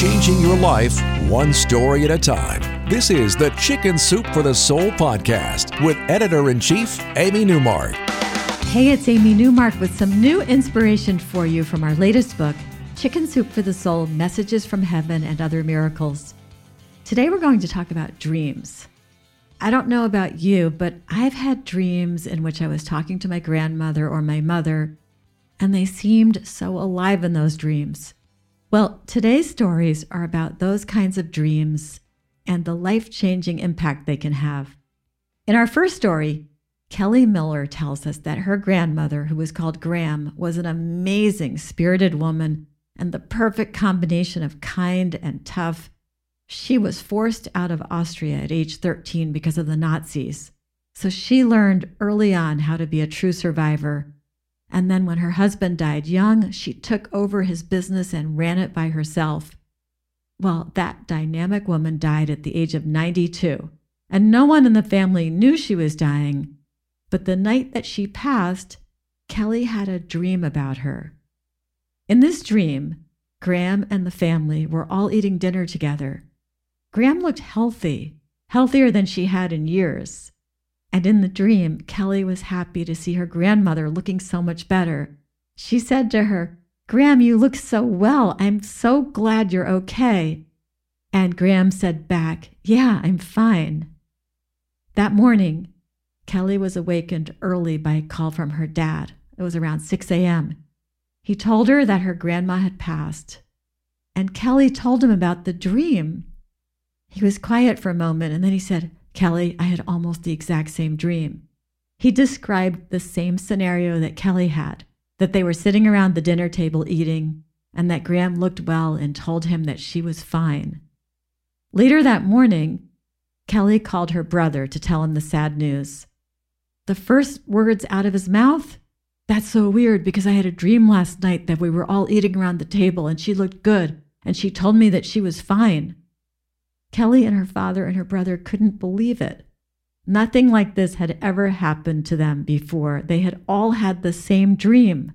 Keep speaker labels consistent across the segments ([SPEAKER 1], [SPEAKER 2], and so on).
[SPEAKER 1] changing your life one story at a time. This is the Chicken Soup for the Soul podcast with editor in chief, Amy Newmark.
[SPEAKER 2] Hey, it's Amy Newmark with some new inspiration for you from our latest book, Chicken Soup for the Soul Messages from Heaven and Other Miracles. Today we're going to talk about dreams. I don't know about you, but I've had dreams in which I was talking to my grandmother or my mother, and they seemed so alive in those dreams. Well, today's stories are about those kinds of dreams and the life changing impact they can have. In our first story, Kelly Miller tells us that her grandmother, who was called Gram, was an amazing, spirited woman and the perfect combination of kind and tough. She was forced out of Austria at age 13 because of the Nazis. So she learned early on how to be a true survivor and then when her husband died young, she took over his business and ran it by herself. Well, that dynamic woman died at the age of 92, and no one in the family knew she was dying. But the night that she passed, Kelly had a dream about her. In this dream, Gram and the family were all eating dinner together. Gram looked healthy, healthier than she had in years. And in the dream, Kelly was happy to see her grandmother looking so much better. She said to her, Gram, you look so well. I'm so glad you're okay. And Gram said back, Yeah, I'm fine. That morning, Kelly was awakened early by a call from her dad. It was around 6 a.m. He told her that her grandma had passed. And Kelly told him about the dream. He was quiet for a moment and then he said, Kelly, I had almost the exact same dream. He described the same scenario that Kelly had that they were sitting around the dinner table eating, and that Gram looked well and told him that she was fine. Later that morning, Kelly called her brother to tell him the sad news. The first words out of his mouth, That's so weird because I had a dream last night that we were all eating around the table and she looked good and she told me that she was fine. Kelly and her father and her brother couldn't believe it. Nothing like this had ever happened to them before. They had all had the same dream.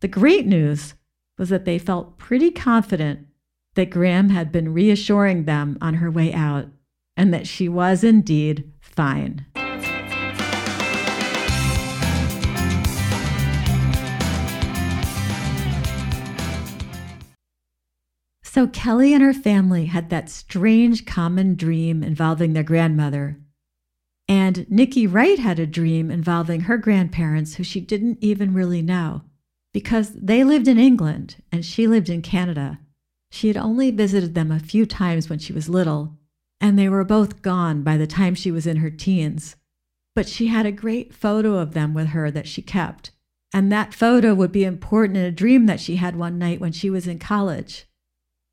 [SPEAKER 2] The great news was that they felt pretty confident that Gram had been reassuring them on her way out and that she was indeed fine. So Kelly and her family had that strange common dream involving their grandmother. And Nikki Wright had a dream involving her grandparents who she didn't even really know because they lived in England and she lived in Canada. She had only visited them a few times when she was little, and they were both gone by the time she was in her teens. But she had a great photo of them with her that she kept. And that photo would be important in a dream that she had one night when she was in college.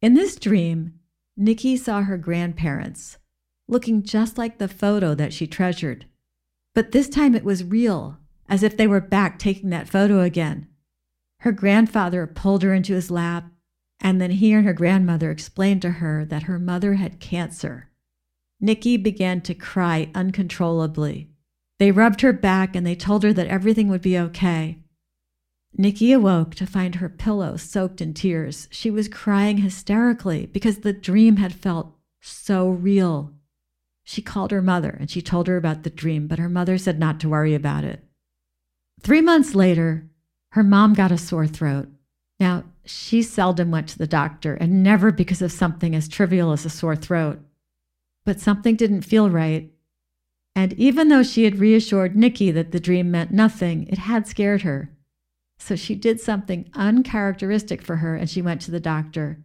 [SPEAKER 2] In this dream, Nikki saw her grandparents looking just like the photo that she treasured. But this time it was real, as if they were back taking that photo again. Her grandfather pulled her into his lap, and then he and her grandmother explained to her that her mother had cancer. Nikki began to cry uncontrollably. They rubbed her back and they told her that everything would be okay. Nikki awoke to find her pillow soaked in tears. She was crying hysterically because the dream had felt so real. She called her mother and she told her about the dream, but her mother said not to worry about it. Three months later, her mom got a sore throat. Now, she seldom went to the doctor and never because of something as trivial as a sore throat. But something didn't feel right. And even though she had reassured Nikki that the dream meant nothing, it had scared her. So she did something uncharacteristic for her and she went to the doctor.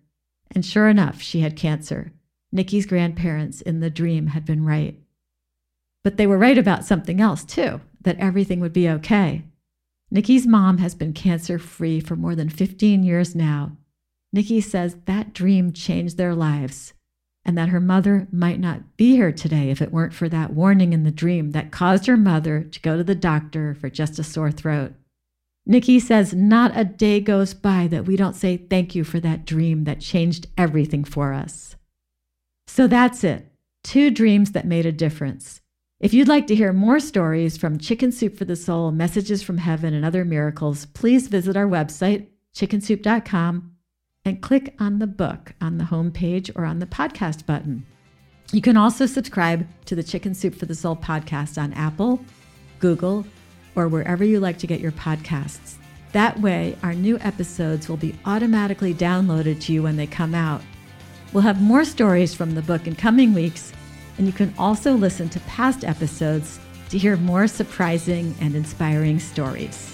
[SPEAKER 2] And sure enough, she had cancer. Nikki's grandparents in the dream had been right. But they were right about something else too that everything would be okay. Nikki's mom has been cancer free for more than 15 years now. Nikki says that dream changed their lives and that her mother might not be here today if it weren't for that warning in the dream that caused her mother to go to the doctor for just a sore throat. Nikki says, Not a day goes by that we don't say thank you for that dream that changed everything for us. So that's it. Two dreams that made a difference. If you'd like to hear more stories from Chicken Soup for the Soul, Messages from Heaven, and other miracles, please visit our website, chickensoup.com. and click on the book on the homepage or on the podcast button. You can also subscribe to the Chicken Soup for the Soul podcast on Apple, Google, or wherever you like to get your podcasts. That way, our new episodes will be automatically downloaded to you when they come out. We'll have more stories from the book in coming weeks, and you can also listen to past episodes to hear more surprising and inspiring stories.